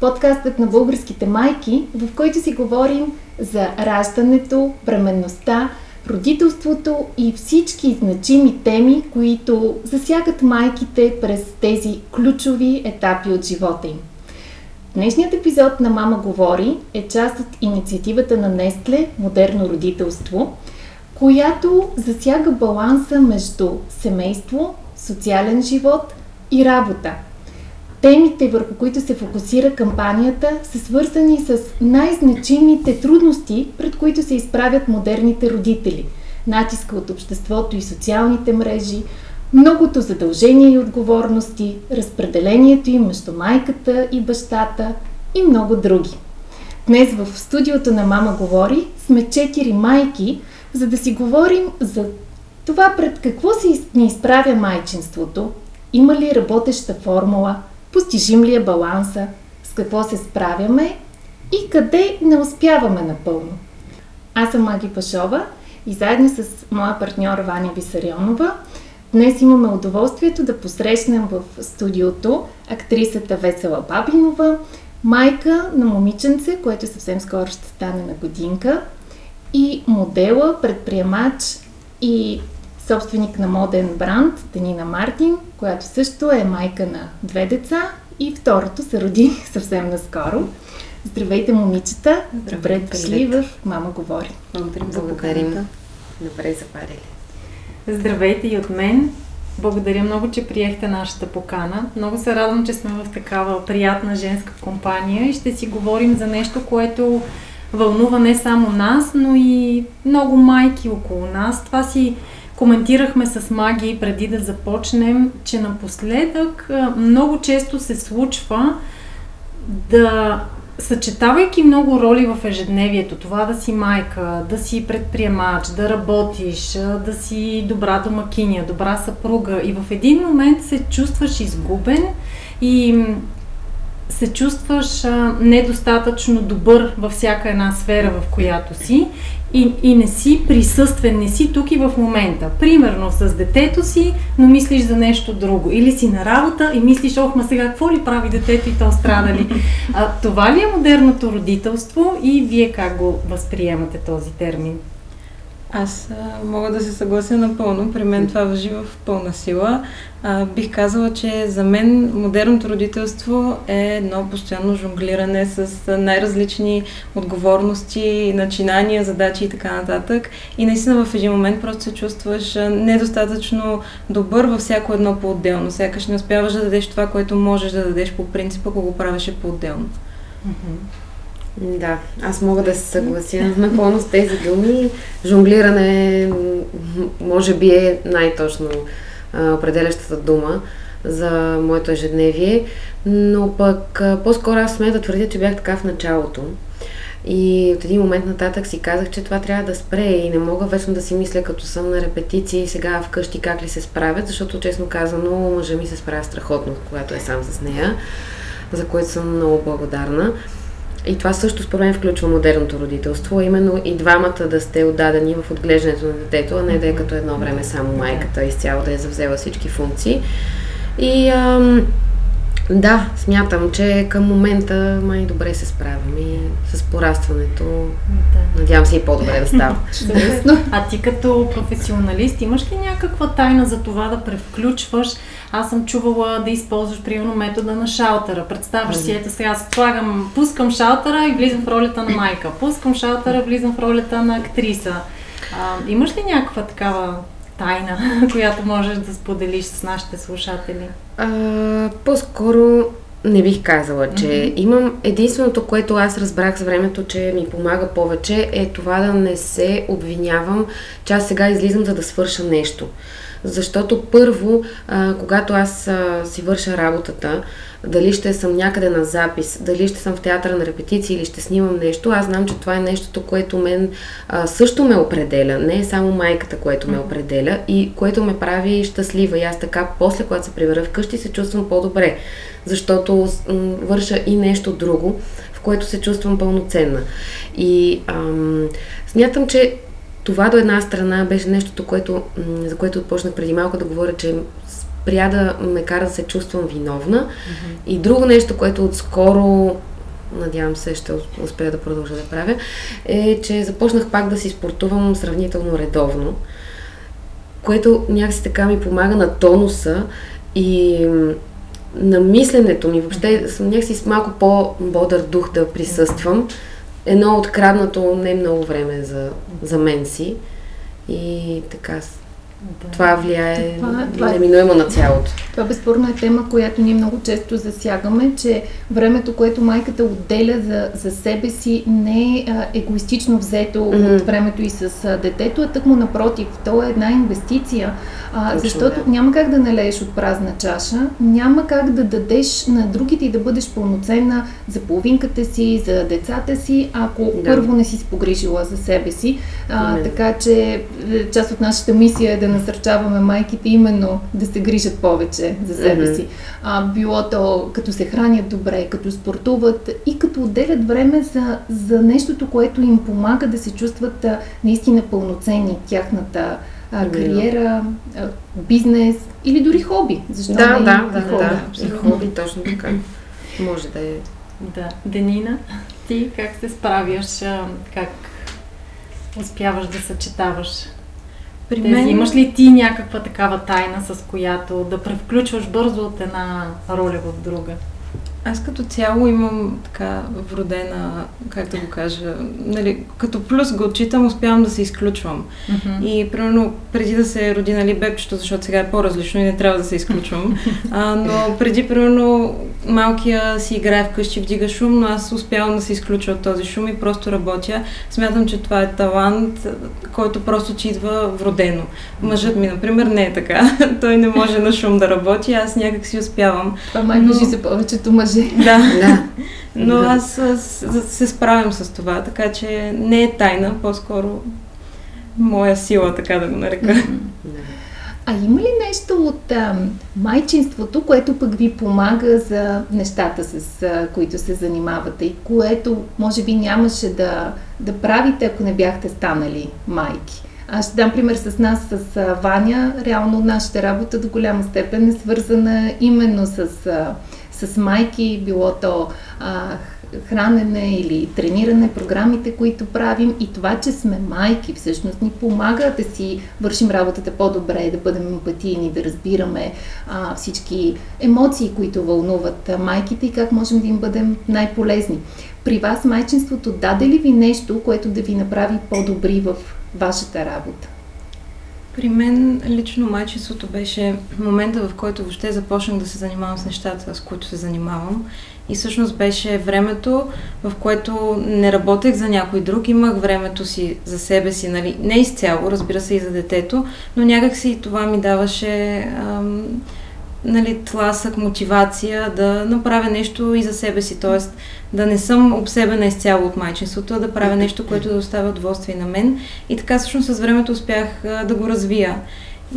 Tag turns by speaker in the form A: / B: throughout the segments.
A: подкастът на българските майки, в който си говорим за раждането, бременността, родителството и всички значими теми, които засягат майките през тези ключови етапи от живота им. Днешният епизод на Мама говори е част от инициативата на Нестле Модерно родителство, която засяга баланса между семейство, социален живот и работа – Темите, върху които се фокусира кампанията, са свързани с най-значимите трудности, пред които се изправят модерните родители. Натиска от обществото и социалните мрежи, многото задължения и отговорности, разпределението им между майката и бащата и много други. Днес в студиото на Мама говори сме четири майки, за да си говорим за това пред какво се ни изправя майчинството, има ли работеща формула – постижим ли е баланса, с какво се справяме и къде не успяваме напълно. Аз съм Маги Пашова и заедно с моя партньор Ваня Висарионова днес имаме удоволствието да посрещнем в студиото актрисата Весела Бабинова, майка на момиченце, което съвсем скоро ще стане на годинка, и модела, предприемач и собственик на моден бранд Танина Мартин, която също е майка на две деца и второто се роди съвсем наскоро. Здравейте, момичета! Добре дошли в Мама говори.
B: Благодарим за поканата. Добре запарили.
C: Здравейте и от мен. Благодаря много, че приехте нашата покана. Много се радвам, че сме в такава приятна женска компания и ще си говорим за нещо, което вълнува не само нас, но и много майки около нас. Това си коментирахме с Маги преди да започнем, че напоследък много често се случва да съчетавайки много роли в ежедневието, това да си майка, да си предприемач, да работиш, да си добра домакиня, добра съпруга и в един момент се чувстваш изгубен и се чувстваш недостатъчно добър във всяка една сфера, в която си и, и не си присъствен, не си тук и в момента. Примерно с детето си, но мислиш за нещо друго. Или си на работа и мислиш, ох, ма сега какво ли прави детето и то страда ли? А, това ли е модерното родителство и вие как го възприемате този термин?
B: Аз а, мога да се съглася напълно. При мен това въжи в пълна сила. А, бих казала, че за мен модерното родителство е едно постоянно жонглиране с най-различни отговорности, начинания, задачи и така нататък. И наистина в един момент просто се чувстваш недостатъчно добър във всяко едно по-отделно. Сякаш не успяваш да дадеш това, което можеш да дадеш по принцип, ако го правеше по-отделно. Mm-hmm.
D: Да, аз мога да се съглася напълно с тези думи. Жонглиране може би е най-точно а, определящата дума за моето ежедневие, но пък а, по-скоро аз сме да твърдя, че бях така в началото. И от един момент нататък си казах, че това трябва да спре и не мога вечно да си мисля, като съм на репетиции сега вкъщи как ли се справят, защото честно казано мъжа ми се справя страхотно, когато е сам с нея, за което съм много благодарна. И това също според мен включва модерното родителство, именно и двамата да сте отдадени в отглеждането на детето, а не да е като едно време само майката изцяло да е завзела всички функции. И ам, да, смятам, че към момента май добре се справям и с порастването. Да. Надявам се и по-добре да става.
C: а ти като професионалист имаш ли някаква тайна за това да превключваш? Аз съм чувала да използваш примерно метода на шалтера. Представяш си, ето сега слагам, пускам шалтера и влизам в ролята на майка. Пускам шалтера, влизам в ролята на актриса. А, имаш ли някаква такава тайна, която можеш да споделиш с нашите слушатели?
D: А, по-скоро не бих казала, че mm-hmm. имам единственото, което аз разбрах с времето, че ми помага повече, е това да не се обвинявам, че аз сега излизам за да свърша нещо. Защото първо, а, когато аз а, си върша работата, дали ще съм някъде на запис, дали ще съм в театъра на репетиции или ще снимам нещо, аз знам, че това е нещото, което мен а, също ме определя. Не е само майката, което ме определя и което ме прави щастлива. И аз така, после, когато се прибера вкъщи, се чувствам по-добре, защото м- върша и нещо друго, в което се чувствам пълноценна. И ам, смятам, че това до една страна беше нещото, което, за което отпочнах преди малко да говоря, че спря да ме кара да се чувствам виновна. Mm-hmm. И друго нещо, което отскоро надявам се ще успея да продължа да правя, е, че започнах пак да си спортувам сравнително редовно, което някакси така ми помага на тонуса и на мисленето ми. Въобще съм някакси с малко по-бодър дух да присъствам. Едно откраднато не много време за, за мен си. И така да. Това влияе това, това, неминуемо на цялото.
A: Това безспорно е тема, която ние много често засягаме, че времето, което майката отделя за, за себе си, не е а, егоистично взето mm-hmm. от времето и с а, детето, а тъкмо напротив. То е една инвестиция, а, защото да. няма как да налееш от празна чаша, няма как да дадеш на другите и да бъдеш пълноценна за половинката си, за децата си, ако да. първо не си спогрижила за себе си. А, така че е, част от нашата мисия е да насърчаваме майките именно да се грижат повече за себе mm-hmm. си. А, било то като се хранят добре, като спортуват и като отделят време за, за нещото, което им помага да се чувстват а, наистина пълноценни тяхната а, кариера, а, бизнес или дори хоби.
D: Защо да, не да, да, хоби? да, и хоби, точно така. Може да е.
C: Да. Денина, ти как се справяш, как успяваш да съчетаваш при тези? Мен... Имаш ли ти някаква такава тайна, с която да превключваш бързо от една роля в друга?
B: Аз като цяло имам така вродена, как да го кажа, нали, като плюс го отчитам, успявам да се изключвам. Mm-hmm. И примерно преди да се роди нали, бебчето, защото сега е по-различно и не трябва да се изключвам, а, но преди примерно малкия си играе вкъщи, вдига шум, но аз успявам да се изключа от този шум и просто работя. Смятам, че това е талант, който просто ти идва вродено. Мъжът ми, например, не е така. Той не може на шум да работи, аз някак си успявам.
A: Това май но... за повечето мъже
B: мъже. Да. да. Но аз се справям с това, така че не е тайна, по-скоро моя сила, така да го нарека.
A: А има ли нещо от а, майчинството, което пък ви помага за нещата, с а, които се занимавате и което може би нямаше да, да правите, ако не бяхте станали майки? Аз ще дам пример с нас, с а, Ваня. Реално нашата работа до голяма степен е свързана именно с а, с майки, било то а, хранене или трениране, програмите, които правим и това, че сме майки, всъщност ни помага да си вършим работата по-добре, да бъдем емпатийни, да разбираме а, всички емоции, които вълнуват майките и как можем да им бъдем най-полезни. При вас майчинството даде ли ви нещо, което да ви направи по-добри в вашата работа?
B: При мен лично майчеството беше момента, в който въобще започнах да се занимавам с нещата, с които се занимавам. И всъщност беше времето, в което не работех за някой друг, имах времето си за себе си, нали, не изцяло, разбира се и за детето, но някак си това ми даваше ам, нали, тласък, мотивация да направя нещо и за себе си, т.е. да не съм обсебена изцяло от майчинството, а да правя нещо, което да оставя удоволствие на мен. И така всъщност с времето успях да го развия.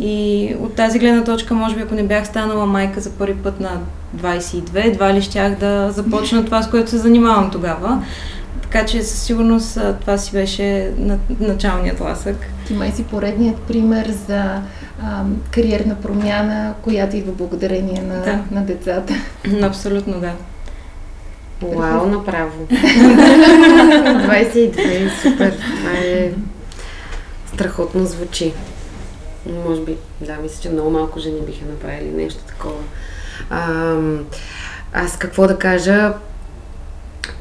B: И от тази гледна точка, може би, ако не бях станала майка за първи път на 22, едва ли щях да започна това, с което се занимавам тогава. Така че със сигурност това си беше началният ласък.
A: Ти май си поредният пример за а, кариерна промяна, която идва благодарение на, да. на децата.
B: Абсолютно да.
D: Вау, направо. 22, супер. Това е страхотно звучи. Може би, да, мисля, че много малко жени биха направили нещо такова. А, аз какво да кажа,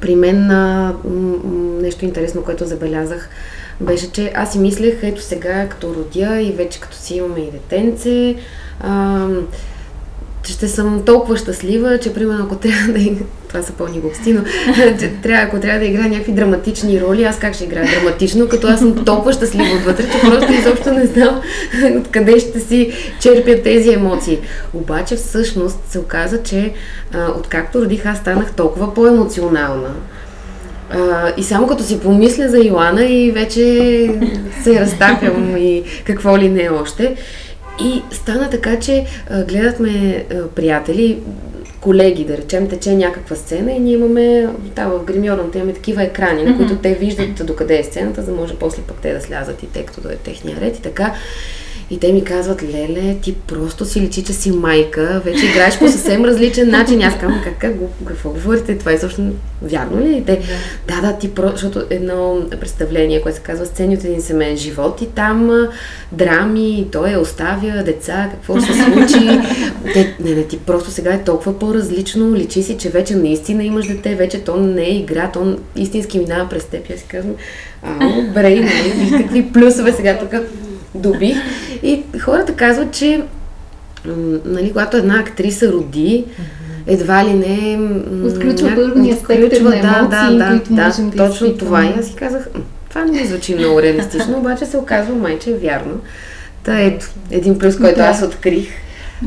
D: при мен а, м- нещо интересно, което забелязах, беше, че аз си мислех, ето сега, като родя и вече като си имаме и детенце, а, ще съм толкова щастлива, че примерно ако трябва да това са пълни глупости, но трябва, ако трябва да играя някакви драматични роли, аз как ще играя драматично, като аз съм толкова щастлива отвътре, че просто изобщо не знам откъде ще си черпя тези емоции. Обаче всъщност се оказа, че а, откакто родих, аз станах толкова по-емоционална. А, и само като си помисля за Йоана и вече се разтапям и какво ли не още. И стана така, че а, гледахме а, приятели, колеги, да речем, тече някаква сцена и ние имаме, да, в гримьорната имаме такива екрани, на които те виждат докъде е сцената, за да може после пък те да слязат и те, като да е техния ред и така. И те ми казват, леле, ти просто си личи, че си майка, вече играеш по съвсем различен начин. Аз казвам, как, как, какво говорите? Това е също вярно ли? И те, да, да, ти просто, защото едно представление, което се казва сцени от един семейен живот и там драми, той е оставя деца, какво ще се случи. Те, не, не, ти просто сега е толкова по-различно, личи си, че вече наистина имаш дете, вече то не е игра, то истински минава през теб. Аз си казвам, а, добре, нали, какви плюсове сега тук добих. И хората казват, че нали, когато една актриса роди, едва ли не...
A: Отключва първния спектър на емоции, да, да, които
D: да,
A: можем да
D: точно това. И аз си казах, това не ми звучи много реалистично, обаче се оказва май, че е вярно. Та ето, един плюс, който аз открих.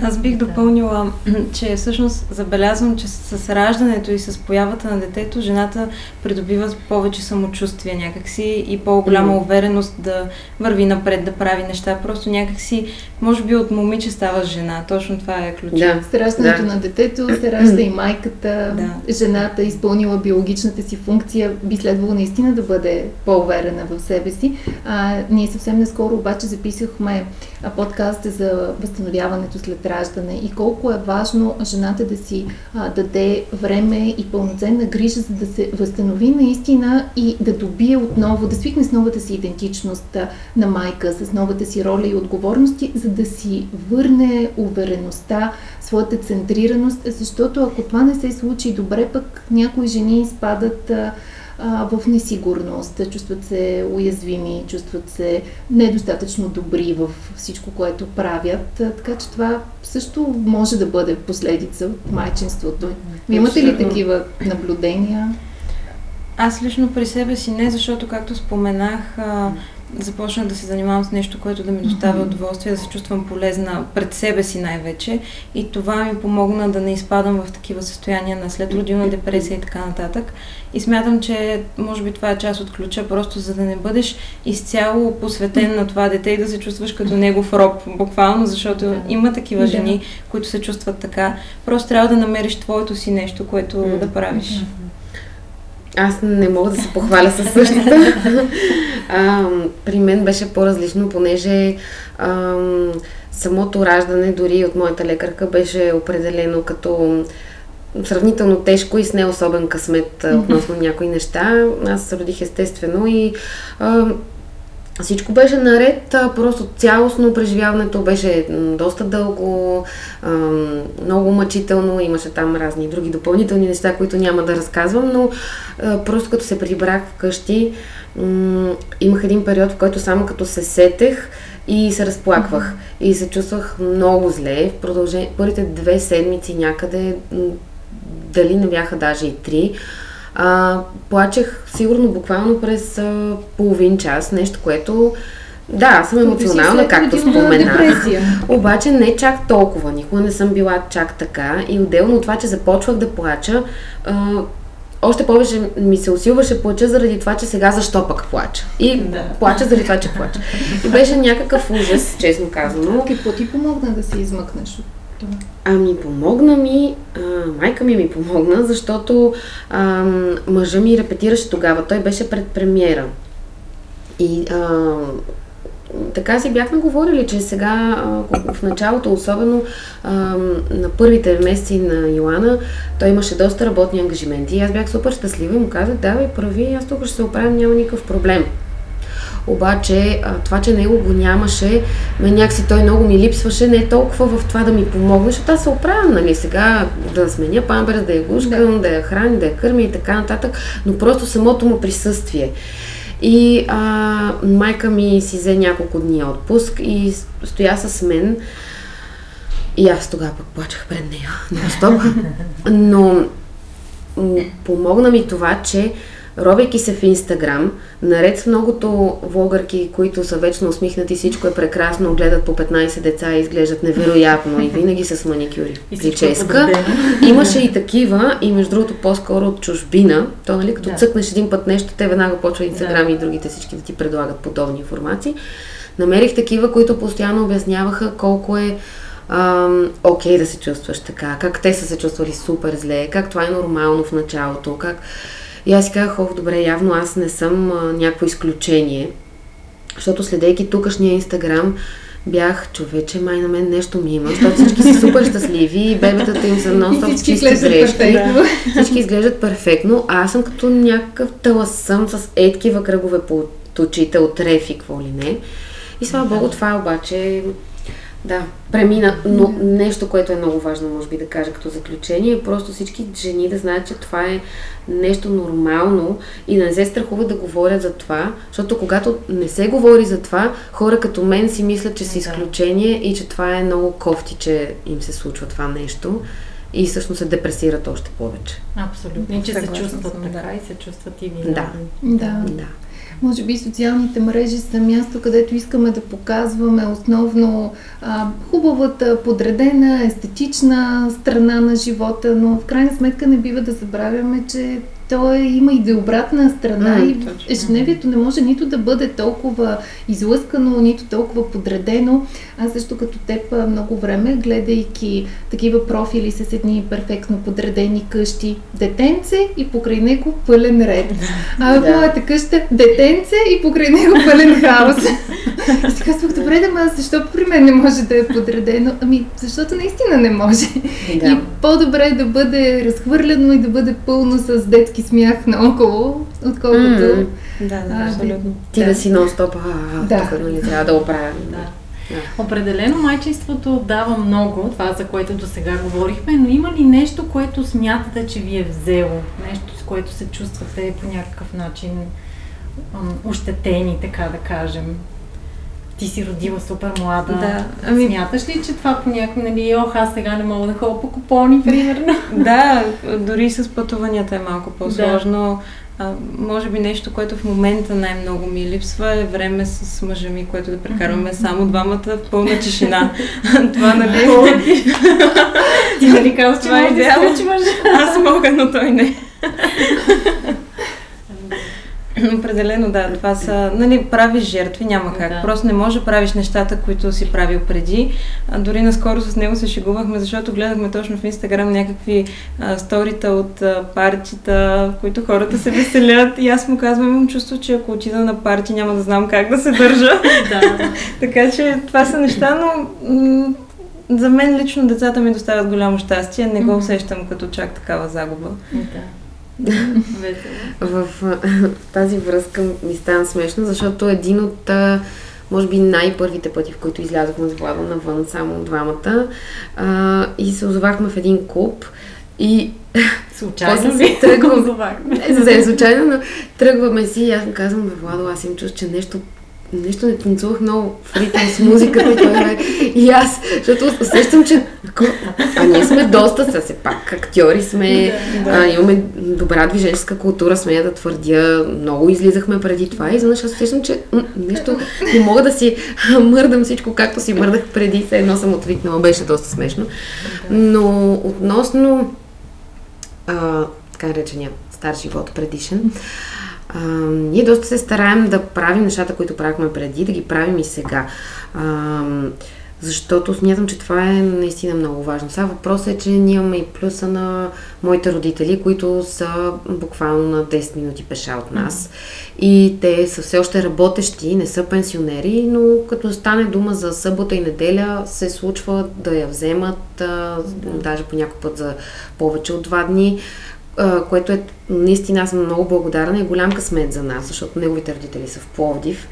B: Аз бих допълнила, че всъщност забелязвам, че с раждането и с появата на детето жената придобива повече самочувствие някакси и по-голяма увереност да върви напред, да прави неща. Просто някакси, може би от момиче става жена. Точно това е ключ.
A: Да. С раждането да. на детето се ражда и майката. Да. Жената изпълнила биологичната си функция, би следвало наистина да бъде по-уверена в себе си. А, ние съвсем наскоро обаче записахме подкаст за възстановяването след раждане и колко е важно жената да си а, даде време и пълноценна грижа, за да се възстанови наистина и да добие отново, да свикне с новата си идентичност на майка, с новата си роля и отговорности, за да си върне увереността, своята центрираност, защото ако това не се случи добре, пък някои жени изпадат а, в несигурност, чувстват се уязвими, чувстват се недостатъчно добри в всичко, което правят. Така че това също може да бъде последица от майчинството. Имате ли такива наблюдения?
B: Аз лично при себе си не, защото, както споменах, започнах да се занимавам с нещо, което да ми доставя удоволствие, да се чувствам полезна пред себе си най-вече. И това ми помогна да не изпадам в такива състояния на следродилна депресия и така нататък. И смятам, че може би това е част от ключа, просто за да не бъдеш изцяло посветен на това дете и да се чувстваш като негов роб, буквално, защото има такива жени, които се чувстват така. Просто трябва да намериш твоето си нещо, което да правиш.
D: Аз не мога да се похваля със същата. а, при мен беше по-различно, понеже а, самото раждане, дори от моята лекарка, беше определено като сравнително тежко и с не особен късмет относно някои неща. Аз родих естествено и а, всичко беше наред, просто цялостно преживяването беше доста дълго, много мъчително, имаше там разни други допълнителни неща, които няма да разказвам, но просто като се прибрах вкъщи, имах един период, в който само като се сетех и се разплаквах и се чувствах много зле. В продължение, първите две седмици някъде, дали не бяха даже и три, а, плачех сигурно буквално през а, половин час, нещо, което да, аз съм емоционална, както споменах. Обаче не чак толкова. Никога не съм била чак така. И отделно от това, че започвах да плача, а, още повече ми се усилваше плача заради това, че сега защо пък плача. И да. плача заради това, че плача. И беше някакъв ужас, честно казано.
A: Какво ти помогна да се измъкнеш от
D: Ами помогна ми, а, майка ми ми помогна, защото а, мъжа ми репетираше тогава. Той беше пред премиера. И а, така си бяхме говорили, че сега в началото, особено на първите месеци на Йоана, той имаше доста работни ангажименти. И аз бях супер щастлива и му казах, давай, прави, аз тук ще се оправям, няма никакъв проблем. Обаче това, че него го нямаше, ме някакси той много ми липсваше, не е толкова в това да ми помогне, защото аз се оправям, нали, сега да сменя памперс, да я гушкам, да. да я храня, да я кърмя и така нататък, но просто самото му присъствие. И а, майка ми си взе няколко дни отпуск и стоя с мен. И аз тогава пък плачех пред нея. Но м- помогна ми това, че робейки се в Инстаграм, наред с многото влогърки, които са вечно усмихнати, всичко е прекрасно, гледат по 15 деца и изглеждат невероятно и винаги с маникюри,
C: И
D: прическа.
C: е подредено.
D: Имаше и такива, и между другото по-скоро от чужбина. То, нали, като
C: Да.
D: цъкнеш един път нещо, те веднага почва Инстаграм
C: Да.
D: и другите всички да ти предлагат подобни информации. Намерих такива, които постоянно обясняваха колко е окей да се чувстваш така, как те са се чувствали супер зле, как това е нормално в началото, как... И аз си казах, ох, добре, явно аз не съм а, някакво изключение, защото следейки тукашния Инстаграм, бях, човече, май на мен нещо ми има, защото всички са супер щастливи и бебетата им са нон-стоп чисти дрежки.
A: перфектно.
D: Всички изглеждат перфектно, а аз съм като някакъв таласъм с еткива кръгове по очите от рефи, какво ли не. И слава богу, това обаче да, премина, но нещо, което е много важно, може би да кажа като заключение, е просто всички жени да знаят, че това е нещо нормално и да не се страхуват да говорят за това, защото когато не се говори за това, хора като мен си мислят, че са
C: Да.
D: изключение и че това е много кофти, че им се случва това нещо и всъщност се депресират още повече.
C: Абсолютно. И че се чувстват
B: съм,
C: така
B: да.
C: и се чувстват и
D: Да.
C: виновни.
A: Да.
D: Да.
A: Може би социалните мрежи са място, където искаме да показваме основно а, хубавата, подредена, естетична страна на живота, но в крайна сметка не бива да забравяме, че то е, има и да обратна страна
D: М,
A: и
B: точно.
A: ежедневието не може нито да бъде толкова излъскано, нито толкова подредено. Аз също като теб много време, гледайки такива профили с едни перфектно подредени къщи, детенце и покрай него пълен ред. А в
D: Да.
A: моята къща детенце и покрай него пълен хаос. И си казвах, добре, да, ма защо при мен не може да е подредено? Ами, защото наистина не може. И по-добре е да бъде разхвърляно и да бъде пълно с детски смях наоколо, отколкото...
D: М.
B: Да, да,
A: А,
B: абсолютно.
D: Ти да, си нон-стоп, а,
A: Да.
D: тук нали трябва да оправя.
C: Да.
D: Да.
C: Определено майчинството дава много, това за което до сега говорихме, но има ли нещо, което смятате, че ви е взело? Нещо, с което се чувствате по някакъв начин ощетени, така да кажем? Ти си родила супер млада.
B: Да, ами-
C: Смяташ ли, че това по някакъв, нали, ох, аз сега не мога да ходя по купони, примерно?
B: Да, дори с пътуванията е малко по-сложно. А, може би нещо, което в момента най-много ми липсва е време с мъжа ми, което да прекарваме само двамата в пълна тишина. Това нали.
C: Ти нали казваш, че
B: Това е
C: може да
B: идеално. Аз мога, но той не. Определено да, това са, нали, правиш жертви, няма как.
C: Да.
B: Просто не можеш да правиш нещата, които си правил преди. А, дори наскоро с него се шегувахме, защото гледахме точно в Инстаграм някакви а, сторита от а, партита, в които хората се веселят. И аз му казвам, имам чувство, че ако отида на парти, няма да знам как да се държа.
C: Да.
B: така че това са неща, но м- за мен лично децата ми доставят голямо щастие. Не го усещам като чак такава загуба.
C: Да.
D: В а, тази връзка ми стана смешно, защото един от, може би, най-първите пъти, в които излязохме с Владо навън, само двамата, а, и се озовахме в един клуб и
C: Случайно
D: се тръгвам. Не съвсем случайно, но тръгваме си и аз му казвам, Владо, аз им чувствам, че нещо нещо не танцувах много в ритъм с музиката е и аз, защото усещам, че а ние сме доста, са все пак актьори сме,
B: Да.
D: а, имаме добра движенческа култура, смея да твърдя, много излизахме преди това и изведнъж аз усещам, че м, нещо не мога да си мърдам всичко, както си мърдах преди, все едно съм отвикнала, беше доста смешно. Но относно а, така наречения стар живот, предишен, а, ние доста се стараем да правим нещата, които правихме преди, да ги правим и сега. А, защото смятам, че това е наистина много важно. Сега въпросът е, че ние имаме и плюса на моите родители, които са буквално на 10 минути пеша от нас. И те са все още работещи, не са пенсионери, но като стане дума за събота и неделя, се случва да я вземат, а, даже по някой път за повече от два дни, което е наистина аз съм много благодарна и голям късмет за нас, защото неговите родители са в Пловдив.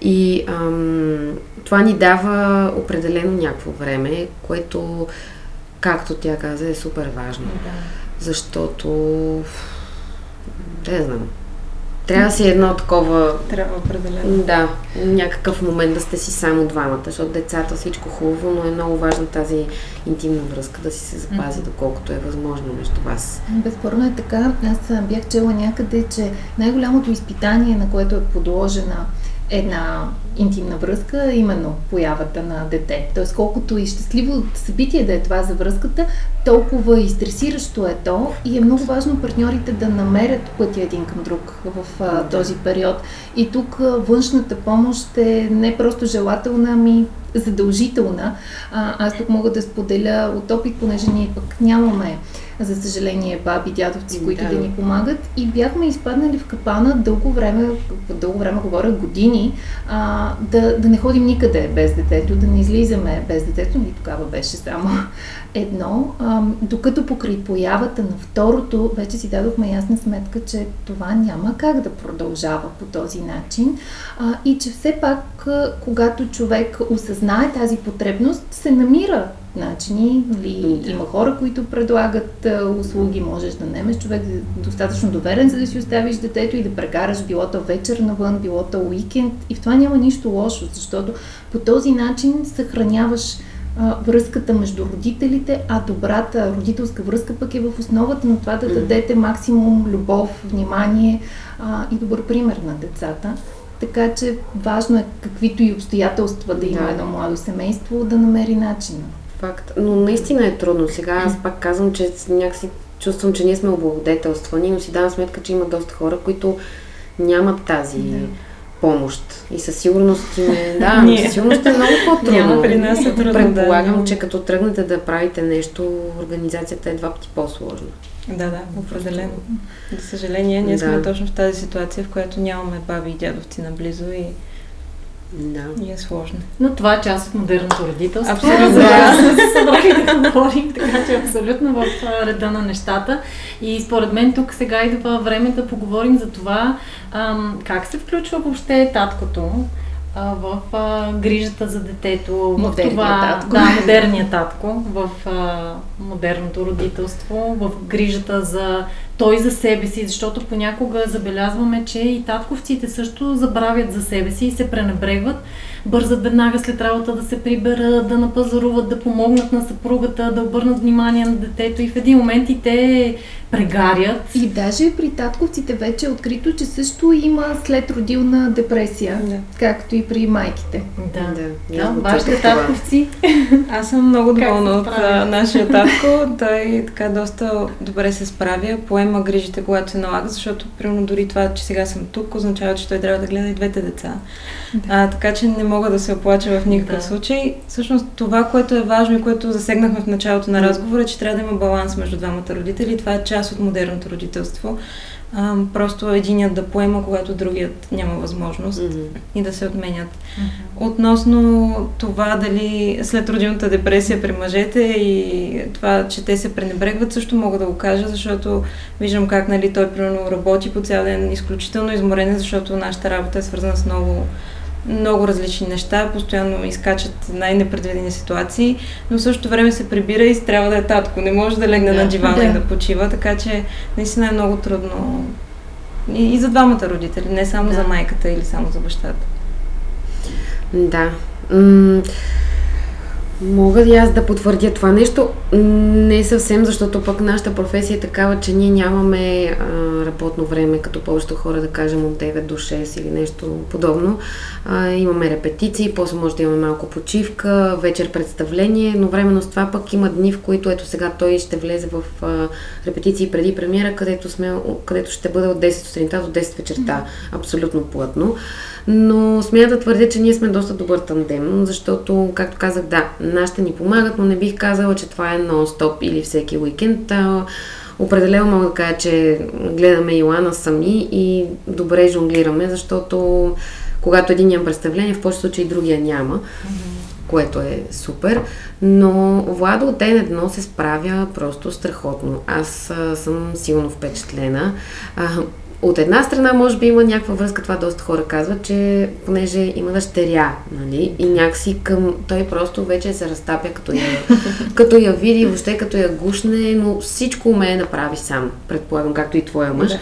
D: И ам, това ни дава определено някакво време, което, както тя каза, е супер важно.
C: Да.
D: Защото, я знам, Трябва да си едно такова...
B: Трябва определено.
D: Да, някакъв момент да сте си само двамата, защото децата всичко хубаво, но е много важна тази интимна връзка да си се запази, доколкото е възможно между вас.
A: Безспорно е така. Аз бях чела някъде, че най-голямото изпитание, на което е подложена една интимна връзка, именно появата на дете. Тоест, колкото и щастливо събитие да е това за връзката, толкова и стресиращо е то и е много важно партньорите да намерят пътя един към друг в а, този период. И тук а, външната помощ е не просто желателна, ами задължителна. А, аз тук мога да споделя от опит, понеже ние пък нямаме за съжаление, баби, дядовци, които да. да ни помагат. И бяхме изпаднали в капана дълго време, дълго време говоря години, а, да, да не ходим никъде без детето, да не излизаме без детето. И тогава беше само едно. А, докато покрай появата на второто, вече си дадохме ясна сметка, че това няма как да продължава по този начин. А, и че все пак, когато човек осъзнае тази потребност, се намира начини. Нали, да. Има хора, които предлагат а, услуги, можеш да немеш човек достатъчно доверен, за да си оставиш детето и да прекараш билото вечер навън, билото уикенд. И в това няма нищо лошо, защото по този начин съхраняваш а, връзката между родителите, а добрата родителска връзка пък е в основата на това да дадете максимум любов, внимание а, и добър пример на децата. Така че важно е каквито и обстоятелства да има да. едно младо семейство да намери начин.
D: Факт. Но наистина е трудно. Сега аз пак казвам, че някакси чувствам, че ние сме облагодетелствани, но си давам сметка, че има доста хора, които нямат тази да. помощ. И със сигурност им е, да, но със сигурност е много по-трудно.
B: Няма при нас е трудно.
D: Предполагам, да, че като тръгнете да правите нещо, организацията е два пъти по-сложна.
B: Да, да, определено. За съжаление, ние да. сме точно в тази ситуация, в която нямаме баби и дядовци наблизо и да. И е сложно.
C: Но това е част от модерното родителство. Абсолютно. Да, сме се събрали да говорим, така че абсолютно в реда на нещата. И според мен тук сега идва време да поговорим за това ам, как се включва въобще таткото в а, грижата за детето,
A: в това, татко.
C: да, модерният татко, в а, модерното родителство, в грижата за той за себе си, защото понякога забелязваме, че и татковците също забравят за себе си и се пренебрегват бързат веднага след работа да се приберат, да напазаруват, да помогнат на съпругата, да обърнат внимание на детето и в един момент и те прегарят.
A: И даже при татковците вече е открито, че също има след родилна депресия, да. както и при майките.
C: Да, да. да вашите татковци.
B: Аз съм много доволна от нашия татко. Той така доста добре се справя, поема грижите, когато се налага, защото примерно дори това, че сега съм тук, означава, че той трябва да гледа и двете деца. Да. А, така че не мога да се оплача в никакъв да. случай. Всъщност това, което е важно и което засегнахме в началото на разговора, е, че трябва да има баланс между двамата родители. Това е част от модерното родителство. А, просто единият да поема, когато другият няма възможност mm-hmm. и да се отменят. Mm-hmm. Относно това дали след родилната депресия при мъжете и това, че те се пренебрегват, също мога да го кажа, защото виждам как нали, той примерно работи по цял ден изключително изморен, защото нашата работа е свързана с много много различни неща, постоянно изкачат най-непредвидени ситуации, но в същото време се прибира и трябва да е татко. Не може да легне да, на дивана да. и да почива, така че наистина е много трудно и, и за двамата родители, не само да. за майката или само за бащата.
D: Да. М- Мога и аз да потвърдя това нещо. Не съвсем, защото пък нашата професия е такава, че ние нямаме а, работно време, като повечето хора, да кажем от 9 до 6 или нещо подобно. А, имаме репетиции, после може да имаме малко почивка, вечер представление, но временно с това пък има дни, в които ето сега той ще влезе в а, репетиции преди премиера, където, сме, където ще бъде от 10 сутринта до 10 вечерта. Абсолютно плътно но смея да твърдя, че ние сме доста добър тандем, защото, както казах, да, нашите ни помагат, но не бих казала, че това е нон-стоп или всеки уикенд. А, определено мога да кажа, че гледаме Илана сами и добре жонглираме, защото когато един няма представление, в повечето случаи другия няма, mm-hmm. което е супер. Но Владо от ден едно се справя просто страхотно. Аз а, съм силно впечатлена. А, от една страна, може би има някаква връзка, това доста хора казват, че понеже има дъщеря, нали, и някакси към... Той просто вече се разтапя, като я, като я види, въобще като я гушне, но всичко умее да прави сам, предполагам, както и твоя мъж.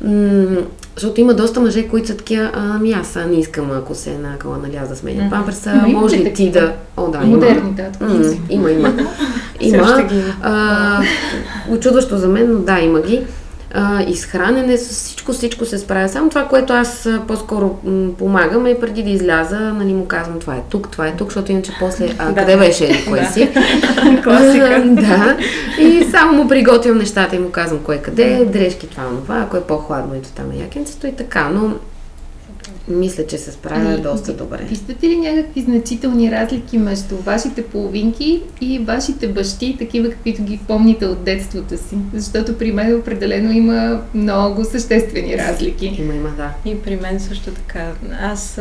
D: Да. защото има доста мъже, които са такива, ами аз не искам, ако се накала, нали, аз да сменя памперса,
A: Ама има
D: може
A: ли
D: ти да... О, да, има.
A: Модерни, да.
D: М, има, има. Има.
B: има.
D: А, очудващо за мен, но да, има ги. А, изхранене, с всичко, всичко се справя. Само това, което аз по-скоро м, помагам е преди да изляза, нали му казвам това е тук, това е тук, защото иначе после, а,
B: Да.
D: къде беше, кой си?
B: Класика.
D: Да. И само му приготвям нещата и му казвам кое къде, дрежки това, това, ако е по-хладно, ето там е якенцето и така, но мисля, че се справя
A: Ами,
D: доста добре.
A: Виждате ли някакви значителни разлики между вашите половинки и вашите бащи, такива каквито ги помните от детството си? Защото при мен определено има много съществени разлики.
D: Има, има, да.
B: И при мен също така. Аз,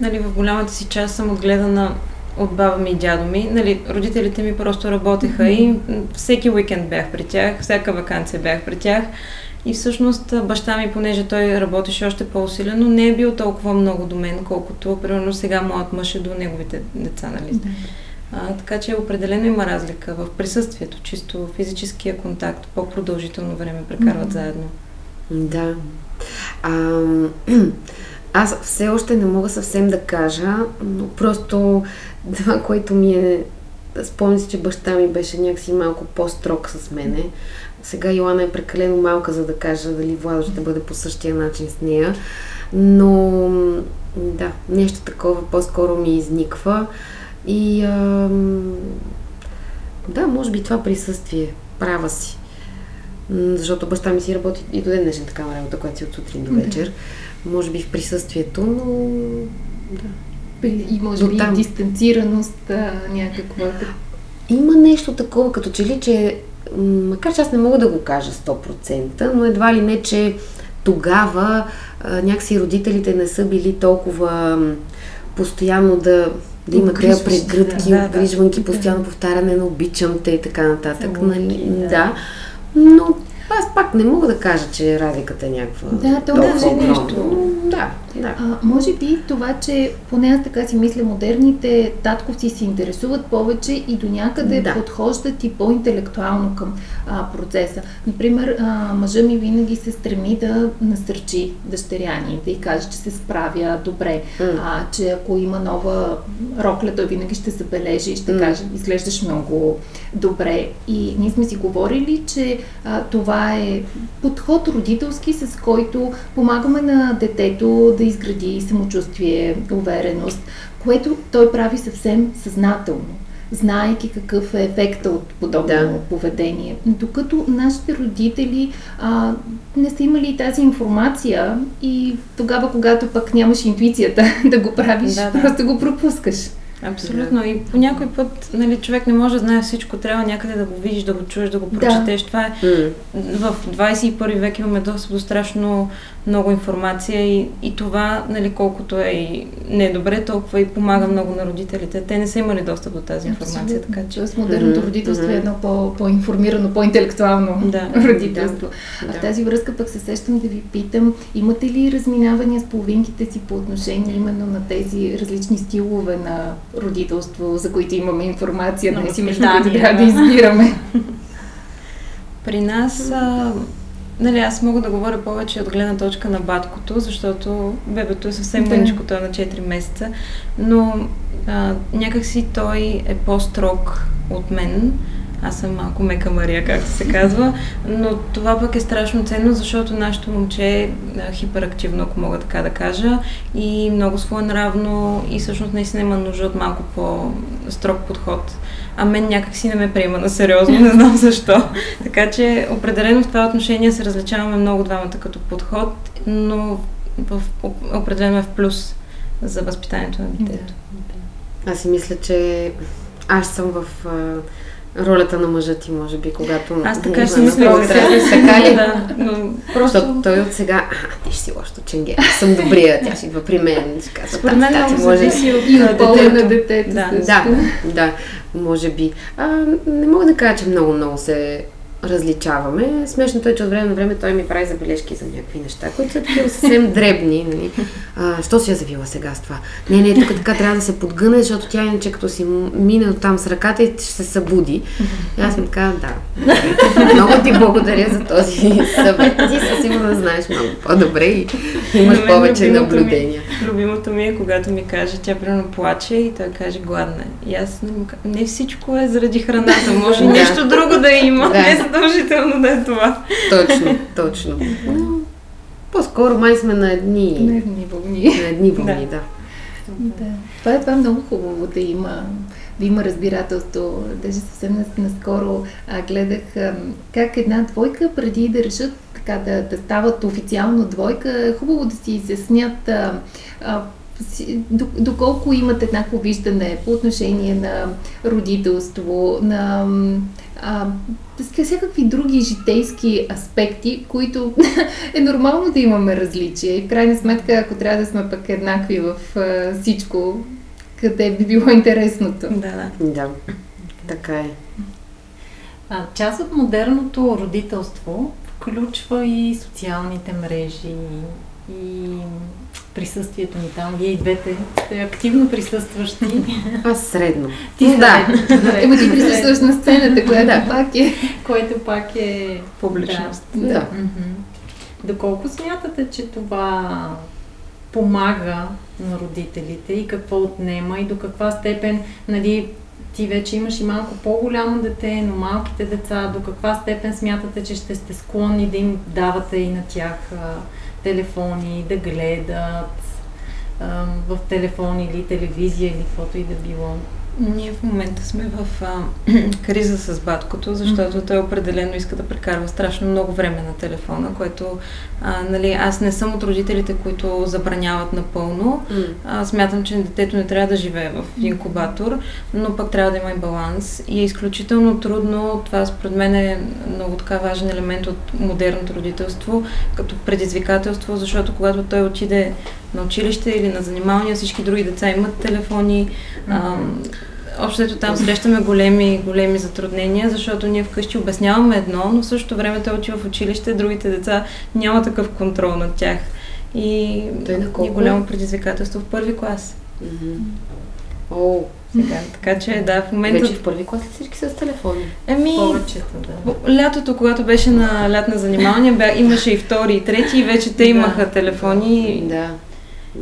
B: нали, в голямата си част съм отгледана от баба ми и дядо ми. Нали, родителите ми просто работеха и м, всеки уикенд бях при тях, всяка вакансия бях при тях. И всъщност баща ми, понеже той работеше още по-усилено, не е бил толкова много до мен, колкото примерно сега моят мъж е до неговите деца, нали? А, така че определено има разлика в присъствието, чисто физическия контакт, по-продължително време прекарват
A: Мгм.
B: заедно.
D: Да. А, аз все още не мога съвсем да кажа, но просто това, което ми е... Спомням си, че баща ми беше някакси малко по-строг с мене. Сега Йоана е прекалено малка, за да кажа дали Владо ще бъде по същия начин с нея. Но да, нещо такова по-скоро ми изниква. И ам, да, може би това присъствие. Права си. Защото баща ми си работи и до ден днешен такава работа, която си от сутрин до вечер. Може би в присъствието, но да.
A: И може
D: До
A: би
D: там.
A: дистанцираност а, някаква.
D: Има нещо такова, като че ли, че макар че аз не мога да го кажа 100%, но едва ли не, че тогава а, някакси родителите не са били толкова постоянно да, да имат тези прегръдки,
B: да, да.
D: обгрижванки, постоянно повтаряне на обичам те и така нататък.
A: Целувки,
D: Нали?
A: да.
D: Да. Но аз пак не мога да кажа, че разликата е някаква.
A: Да, то
D: огромна.
B: нещо.
D: Да, да.
A: А, може би това, че поне аз така си мисля, модерните татковци се интересуват повече и до някъде
D: Да.
A: подхождат и по-интелектуално към а, процеса. Например, а, мъжа ми винаги се стреми да насърчи дъщеря ни, да й каже, че се справя добре,
D: М.
A: а, че ако има нова рокля, той винаги ще забележи и ще
D: М.
A: каже, изглеждаш много добре. И ние сме си говорили, че а, това е подход родителски, с който помагаме на детето да изгради самочувствие, увереност, което той прави съвсем съзнателно знаеки какъв е ефекта от подобно
D: Да.
A: поведение. Докато нашите родители а, не са имали тази информация и тогава, когато пък нямаш интуицията да го правиш,
B: Да, да.
A: просто го пропускаш.
B: Абсолютно. И по някой път, нали, човек не може да знае всичко, трябва някъде да го видиш, да го чуеш, да го
A: Да.
B: прочетеш. Това е
D: М.
B: в 21 век имаме достъп до страшно много информация и, и това, нали, колкото е и не е добре, толкова и помага много на родителите. Те не са имали достъп до тази информация, така че.
A: Тоест модерното родителство е едно по- по-информирано, по-интелектуално
B: Да.
A: родителство. А в
D: Да.
A: тази връзка пък се сещам да ви питам, имате ли разминавания с половинките си по отношение именно на тези различни стилове на родителство, за които имаме информация,
B: На
A: днес и между които трябва да
B: да.
A: избираме?
B: При нас, а, нали, аз мога да говоря повече от гледна точка на баткото, защото бебето е съвсем
A: Да.
B: мъничко, той е на 4 месеца, но а, някакси той е по-строг от мен. Аз съм малко мека Мария, както се казва, но това пък е страшно ценно, защото нашето момче е хиперактивно, ако мога така да кажа, и много своенравно и всъщност наистина има нужда от малко по-строг подход. А мен някак си не ме приема на сериозно, не знам защо. Така че определено в това отношение се различаваме много двамата като подход, но в, определено е в плюс за възпитанието на детето.
D: Аз си мисля, че аз съм в ролята на мъжа ти, може би, когато...
B: Аз така си мисля за себе си.
D: Така ли?
B: Да, но
D: Просто
B: просто
D: той от сега, а, ти ще си лошото ченге, аз съм добрия, тя ще идва при мен, ще казва,
B: според мен
D: «Тати,
B: много
D: може
B: зависи от
A: И от пола на
B: детето. Да.
D: Да, да, може би. А, не мога да кажа, че много-много се различаваме. Смешното е, че от време на време той ми прави забележки за някакви неща, които са такива съвсем дребни. Нали? А, що си я завила сега с това? Не, не, тук така трябва да се подгъне, защото тя иначе като си мине от там с ръката и ще се събуди. И аз ми така, да. Много ти благодаря за този съвет. Ти със сигурно знаеш много по-добре и имаш повече наблюдения.
B: Ми, любимото ми е, когато ми каже, тя примерно плаче и той каже гладна. И аз не, не всичко е заради храната, може и нещо друго да има. Да. Не задължително да е това.
D: Точно, точно. Но, по-скоро май сме на едни...
A: На едни вълни.
D: На едни вълни, да.
A: да. Това е, това е много хубаво да има да има разбирателство. Даже съвсем наскоро а, гледах а, как една двойка преди да решат така да, да стават официално двойка, е хубаво да си изяснят а, а, доколко имат еднакво виждане по отношение на родителство, на а, всякакви други житейски аспекти, които е нормално да имаме различия. И в крайна сметка, ако трябва да сме пък еднакви в а, всичко, къде би било интересното.
B: Да, да.
D: Да, така е.
C: А, част от модерното родителство включва и социалните мрежи, и присъствието ни там. Вие и двете сте активно присъстващи.
D: Аз средно.
C: Ти
D: да.
A: Ема ти присъстваш на сцената, която да. пак е...
C: Което пак е...
B: Публичност.
D: Да. да.
C: Доколко смятате, че това помага на родителите и какво отнема и до каква степен, нали, ти вече имаш и малко по-голямо дете, но малките деца, до каква степен смятате, че ще сте склонни да им давате и на тях телефони, да гледат а, в телефон или телевизия или каквото и да било.
B: Ние в момента сме в а, криза с баткото, защото той определено иска да прекарва страшно много време на телефона, което а, нали, аз не съм от родителите, които забраняват напълно. А, смятам, че детето не трябва да живее в инкубатор, но пък трябва да има и баланс. И е изключително трудно, това според мен е много така важен елемент от модерното родителство, като предизвикателство, защото когато той отиде на училище или на занимания, всички други деца имат телефони. А, общо ето там срещаме големи, големи затруднения, защото ние вкъщи обясняваме едно, но в същото време той отива в училище, другите деца няма такъв контрол над тях. И
D: той на колко?
B: е голямо предизвикателство в първи клас.
D: Mm-hmm. О,
B: сега. Така че да, в момента...
D: Вече в първи клас всички с телефони?
B: Еми,
C: Повечето,
B: да. Лятото, когато беше на лятна занимания, бя, имаше и втори и трети и вече те имаха да. телефони.
D: Да.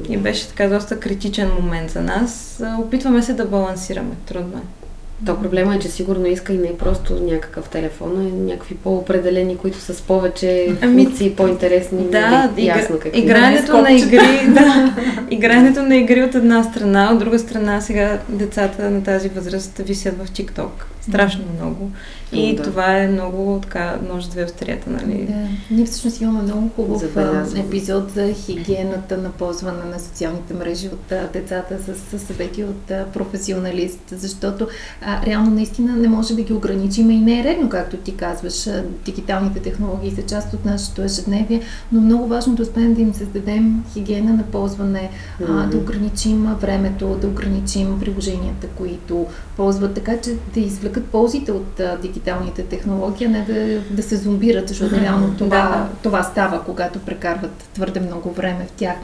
B: И беше така доста критичен момент за нас. Опитваме се да балансираме. Трудно е.
D: То проблема е, че сигурно иска и не просто някакъв телефон, а някакви по-определени, които са с повече ами, функции, по-интересни.
B: Да, нали, ясно какви. Игрането на игри, да, игрането на игри от една страна, от друга страна сега децата на тази възраст висят в TikTok. Страшно много. И да. това е много така, нож две острията, нали?
A: Да. Ние всъщност имаме много хубав Забелязам. епизод за хигиената на ползване на социалните мрежи от а, децата с, с съвети от а, професионалист, защото а, реално наистина не може да ги ограничим и не е редно, както ти казваш. А, дигиталните технологии са част от нашето ежедневие, но много важно да успеем да им създадем хигиена на ползване, mm-hmm. а, да ограничим времето, да ограничим приложенията, които ползват, така че да извлекат ползите от а, дигиталните технологии, а не да, да се зомбират, защото реално това, да. това става, когато прекарват твърде много време в тях.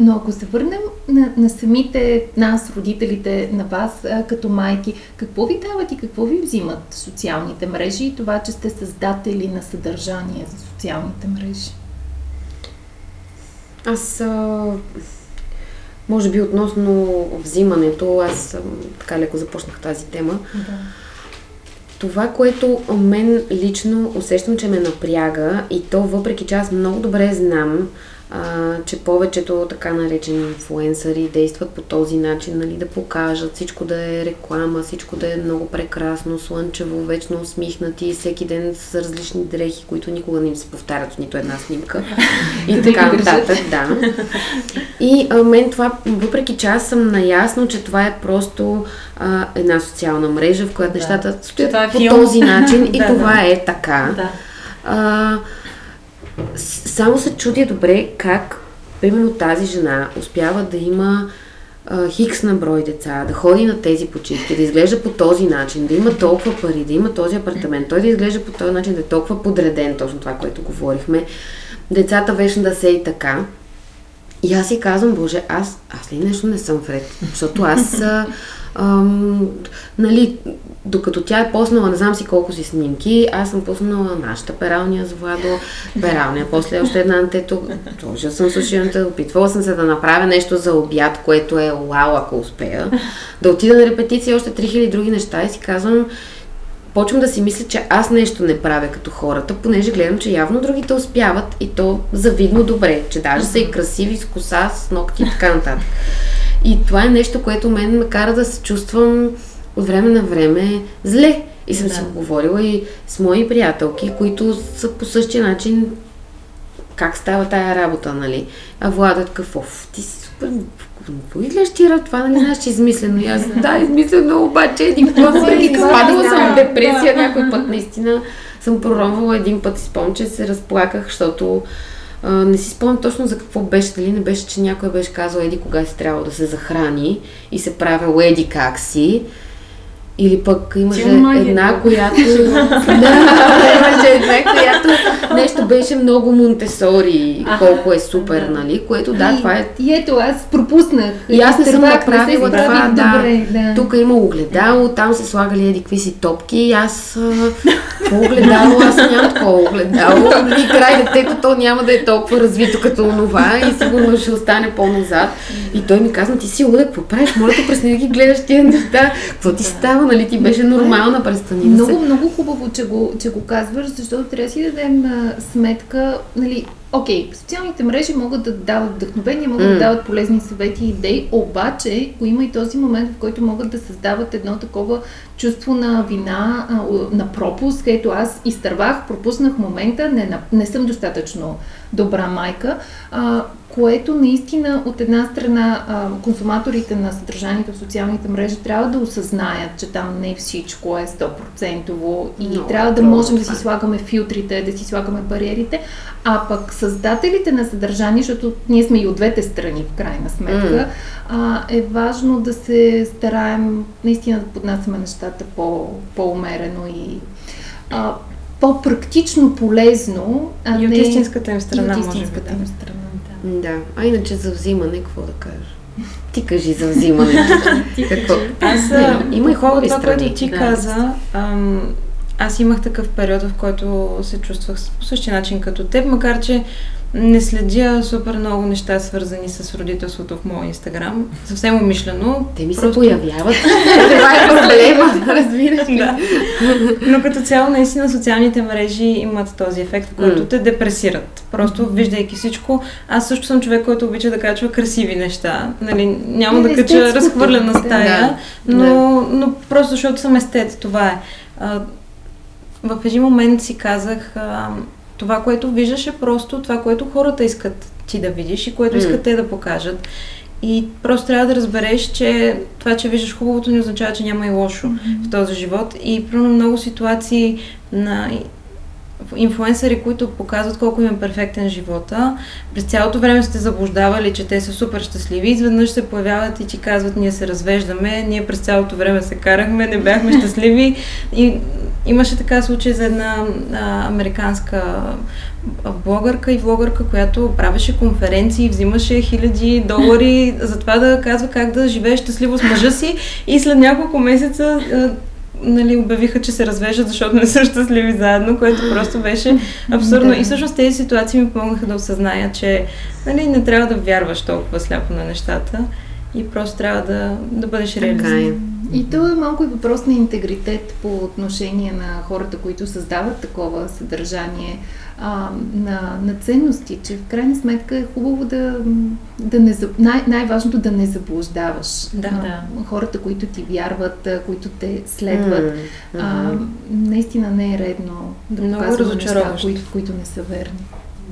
A: Но ако се върнем на, на самите нас, родителите, на вас а, като майки, какво ви дават и какво ви взимат социалните мрежи и това, че сте създатели на съдържание за социалните мрежи?
D: Аз а, може би относно взимането, аз така леко започнах тази тема.
A: Да.
D: Това, което мен лично усещам, че ме напряга и то въпреки че аз много добре знам, а, че повечето така наречени инфуенсъри действат по този начин, нали, да покажат всичко да е реклама, всичко да е много прекрасно, слънчево, вечно усмихнати, всеки ден с различни дрехи, които никога не им се повтарят в нито една снимка. и така нататък, да. И а, мен това, въпреки че аз съм наясно, че това е просто а, една социална мрежа, в която да. нещата стоят е по филм. този начин и да, това да. е така.
C: Да.
D: А, само се чудя добре как, примерно тази жена успява да има а, хикс на брой деца, да ходи на тези почивки, да изглежда по този начин, да има толкова пари, да има този апартамент, той да изглежда по този начин, да е толкова подреден, точно това, което говорихме, децата вечно да се и така. И аз си казвам, Боже, аз, аз ли нещо не съм вред? Защото аз, ам, нали, докато тя е поснала, не знам си колко си снимки, аз съм пуснала нашата пералния с Владо, пералния, после още една антето, тоже съм сушилната, опитвала съм се да направя нещо за обяд, което е вау, ако успея, да отида на репетиция още 3000 други неща и си казвам, почвам да си мисля, че аз нещо не правя като хората, понеже гледам, че явно другите успяват и то завидно добре, че даже са и красиви с коса, с ногти и така нататък. И това е нещо, което мен ме кара да се чувствам от време на време зле. И съм да. си говорила и с мои приятелки, които са по същия начин как става тая работа, нали? А Владът какъв, ти си супер какво изглежда ти това, нали знаеш, че е измислено. И аз, да, измислено, обаче, един път, падала съм в депресия някой път, наистина съм проронвала един път, си спомням, че се разплаках, защото не си спомням точно за какво беше, дали не беше, че някой беше казал еди кога си трябва да се захрани и се правил еди как си. Или пък имаше една, която... да, имаше една, която нещо беше много Монтесори, колко е супер, нали? Което да,
A: и,
D: това е...
A: И ето, аз пропуснах.
D: И аз не съм направила това, да. Добре, да. Тук има огледало, там се слагали еди какви си топки и аз по огледало, аз нямам такова огледало. И край детето, то няма да е толкова развито като онова и сигурно ще остане по-назад. И той ми казва, ти си лудък, какво правиш? Моля те, пресни да ги гледаш тия неща. Какво ти става, нали? Ти беше нормална, престани
A: Много, се... много хубаво, че го, че го казваш, защото трябва да си дадем а, сметка, нали, Окей, okay, социалните мрежи могат да дават вдъхновение, могат mm. да дават полезни съвети и идеи, обаче го има и този момент, в който могат да създават едно такова чувство на вина, на пропуск. Ето аз изтървах, пропуснах момента, не, не съм достатъчно добра майка, а, което наистина от една страна консуматорите на съдържанието в социалните мрежи трябва да осъзнаят, че там не всичко е 100% и трябва да можем да си слагаме филтрите, да си слагаме бариерите, а пък създателите на съдържание, защото ние сме и от двете страни в крайна сметка, mm. е важно да се стараем наистина да поднасяме нещата по, по-умерено и по-практично полезно.
B: А и от истинската им страна, може би. Да. Им страна,
D: да. А иначе за взимане, какво да кажа? Ти кажи за взимане.
B: ти Какво? Аз не, има и хубави това, което ти да. каза, ам, аз имах такъв период, в който се чувствах по същия начин като теб, макар че не следя супер много неща, свързани с родителството в моя инстаграм. Съвсем умишлено.
D: Те ми просто... се появяват. Това е проблема, разбираш
B: да. Но като цяло, наистина, социалните мрежи имат този ефект, който mm. те депресират. Просто виждайки всичко. Аз също съм човек, който обича да качва красиви неща. Нали, няма не, да кача разхвърлена стая, да. но, но просто защото съм естет. Това е. А, в един момент си казах, а, това, което виждаш е просто това, което хората искат ти да видиш и което искат те да покажат. И просто трябва да разбереш, че това, че виждаш хубавото, не означава, че няма и лошо mm-hmm. в този живот. И примерно много ситуации на инфуенсъри, които показват колко им е перфектен живота. През цялото време сте заблуждавали, че те са супер щастливи. Изведнъж се появяват и ти казват, ние се развеждаме, ние през цялото време се карахме, не бяхме щастливи. И имаше така случай за една а, американска блогърка и влогърка, която правеше конференции, взимаше хиляди долари за това да казва как да живее щастливо с мъжа си и след няколко месеца нали, обявиха, че се развеждат, защото не са щастливи заедно, което просто беше абсурдно. Да. И всъщност тези ситуации ми помогнаха да осъзная, че нали, не трябва да вярваш толкова сляпо на нещата и просто трябва да, да бъдеш реалист. Е.
A: И то е малко и въпрос на интегритет по отношение на хората, които създават такова съдържание а, на, на ценности, че в крайна сметка е хубаво да, да не, най- най-важното да не заблуждаваш
B: да, а, да.
A: хората, които ти вярват, които те следват. Mm-hmm. А, наистина не е редно да Много показваме неща, които, които не са верни.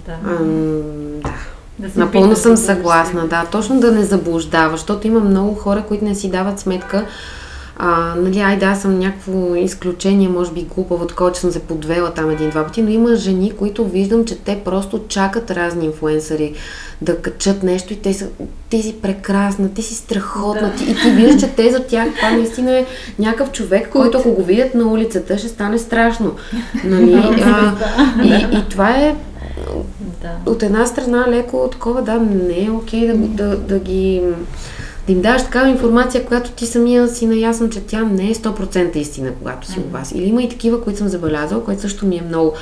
D: Да. Ам, да. Да Напълно съм съгласна, да. Точно да не заблуждава, защото има много хора, които не си дават сметка а, нали, айде, аз съм някакво изключение, може би глупаво, такова, че съм се подвела там един-два пъти, но има жени, които виждам, че те просто чакат разни инфуенсъри да качат нещо и те са, ти си прекрасна, ти си страхотна, да. ти, и ти виждаш, че те за тях това наистина е някакъв човек, който ако го видят на улицата, ще стане страшно. Нали? А, и, и това е да. от една страна леко такова, да, не е окей да, да, да ги да им даваш такава информация, която ти самия си наясно, че тя не е 100% истина, когато си у вас. Или има и такива, които съм забелязала, което също ми е много.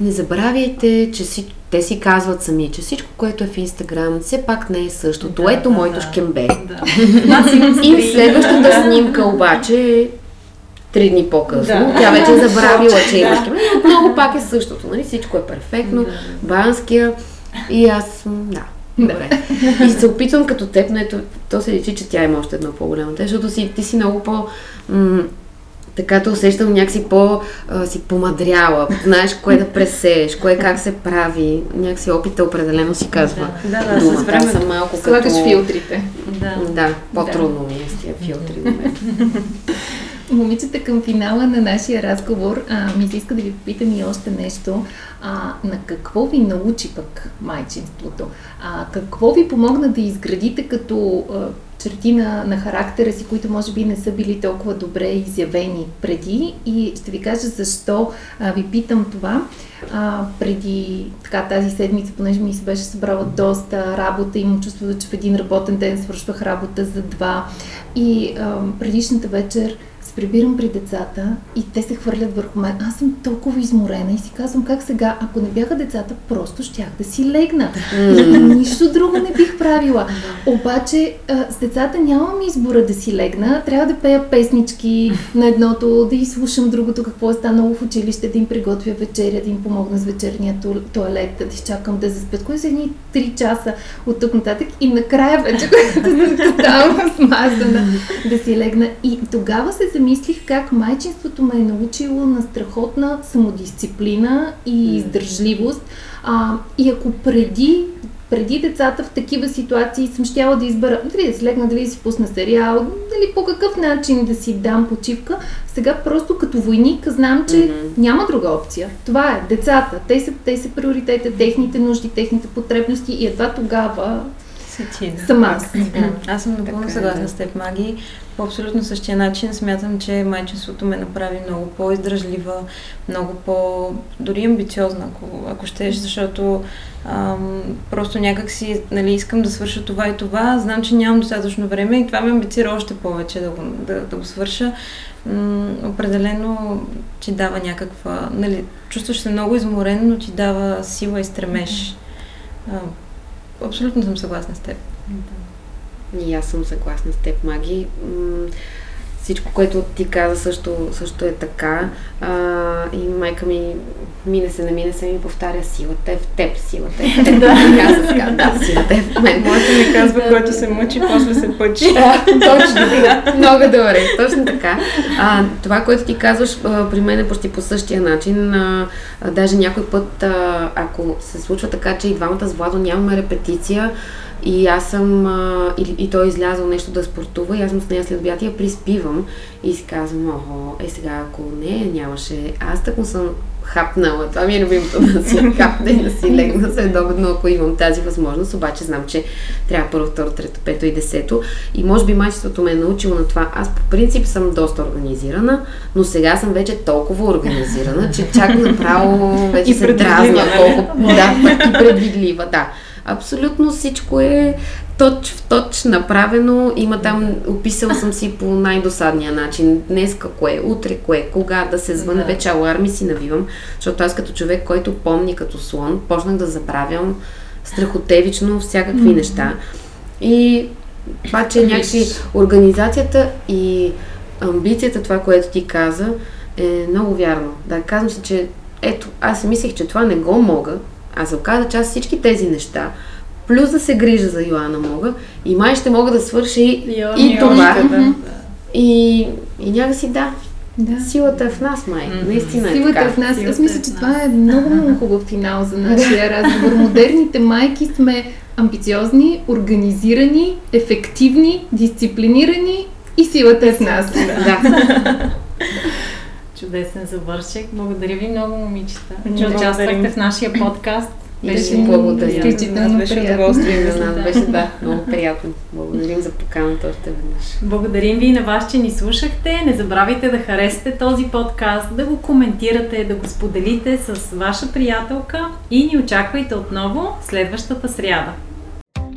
D: Не забравяйте, че си, те си казват сами, че всичко, което е в Инстаграм, все пак не е същото. Да, Ето да, моето да. шкембе. Да. и следващата снимка обаче три дни по-късно. Да. Тя вече е забравила, че има шкембе. Отново пак е същото. Нали? Всичко е перфектно. Да. Банския. И аз, да, Добре. И се опитвам като теб, но ето, то се личи, че тя има още едно по-голямо. Защото си, ти си много по... М- така те усещам някакси по... А, си помадряла. Знаеш кое да пресееш, кое как се прави. Някакси опита определено си казва.
B: Да, да, да с време
A: съм малко Слагаш като... филтрите.
D: Да, да по-трудно да. ми е с тия филтри мен.
A: Момичета, към финала на нашия разговор а, ми се иска да ви попитам и още нещо. А, на какво ви научи пък майчинството? А, какво ви помогна да изградите като а, черти на, на характера си, които може би не са били толкова добре изявени преди? И ще ви кажа защо а, ви питам това. А, преди така, тази седмица, понеже ми се беше събрала доста работа, имам чувство, че в един работен ден свършвах работа за два. И а, предишната вечер прибирам при децата и те се хвърлят върху мен. Аз съм толкова изморена и си казвам как сега, ако не бяха децата, просто щях да си легна. Mm. Нищо друго не бих правила. Обаче а, с децата нямам избора да си легна. Трябва да пея песнички на едното, да изслушам другото, какво е станало в училище, да им приготвя вечеря, да им помогна с вечерния туалет, да изчакам да заспят. Кое са едни 3 часа от тук нататък и накрая вече, когато съм тотално смазана, да си легна. И тогава се мислих как майчинството ме е научило на страхотна самодисциплина и издържливост. А, и ако преди преди децата в такива ситуации съм щяла да избера дали да слегна, дали да си пусна сериал, дали по какъв начин да си дам почивка. Сега просто като войник знам, че mm-hmm. няма друга опция. Това е децата. Те са, те са приоритета, техните нужди, техните потребности и едва тогава Сама аз.
B: Аз съм напълно съгласна с теб, Маги. По абсолютно същия начин смятам, че майчинството ме направи много по-издръжлива, много по... дори амбициозна, ако, ако щеш, защото ам, просто някак си, нали, искам да свърша това и това, знам, че нямам достатъчно време и това ме амбицира още повече да го, да, да го свърша. М- определено ти дава някаква, нали, чувстваш се много изморен, но ти дава сила и стремеж. А, абсолютно съм съгласна с теб.
D: И аз съм съгласна с теб, Маги. Всичко, което ти каза също, също е така. А, и майка ми мине се, не мине се, ми повтаря силата е в теб, силата е в теб. да, каза така, да, силата е в мен.
B: Моята ми казва, който се мъчи, после се пъчи.
D: точно, много добре, точно така. А, това, което ти казваш, при мен е почти по същия начин. А, даже някой път, а, ако се случва така, че и двамата с Владо нямаме репетиция, и аз съм, а, и, и той е излязъл нещо да спортува и аз съм с нея след обяд и я приспивам и си казвам, охо, е сега ако не, нямаше, аз така съм хапнала, това ми е любимото да си хапне и да си легна следобедно, ако имам тази възможност, обаче знам, че трябва първо, второ, трето, пето и десето и може би майчеството ме е научило на това. Аз по принцип съм доста организирана, но сега съм вече толкова организирана, че чак направо вече се дразна колко, да, и предвидлива, да. Абсолютно всичко е точ в точ направено. Има там, описала съм си по най-досадния начин. Днес кое, утре кое, кога да се звъне, да. вече аларми си навивам, защото аз като човек, който помни като слон, почнах да забравям страхотевично всякакви mm-hmm. неща. И това, че някакси организацията и амбицията, това, което ти каза, е много вярно. Да, казвам си, че ето, аз си мислех, че това не го мога, а се оказа, че аз всички тези неща, плюс да се грижа за Йоана мога, и май ще мога да свърши и, и това. Да. И, и някакси да, да. Силата е в нас, май. Mm-hmm. Наистина
A: е Силата
D: така.
A: е в нас. Аз мисля, че е това е много, много хубав финал за нашия разговор. Модерните майки сме амбициозни, организирани, ефективни, дисциплинирани И силата е с нас.
D: Да.
C: Чудесен завършек. Благодаря ви много, момичета, че участвахте в нашия подкаст.
A: Беше
D: благодаря.
A: изключително
B: беше удоволствие.
D: За нас беше да, много приятно. Благодарим за поканата още веднъж.
C: Благодарим ви и на вас, че ни слушахте. Не забравяйте да харесате този подкаст, да го коментирате, да го споделите с ваша приятелка и ни очаквайте отново следващата сряда.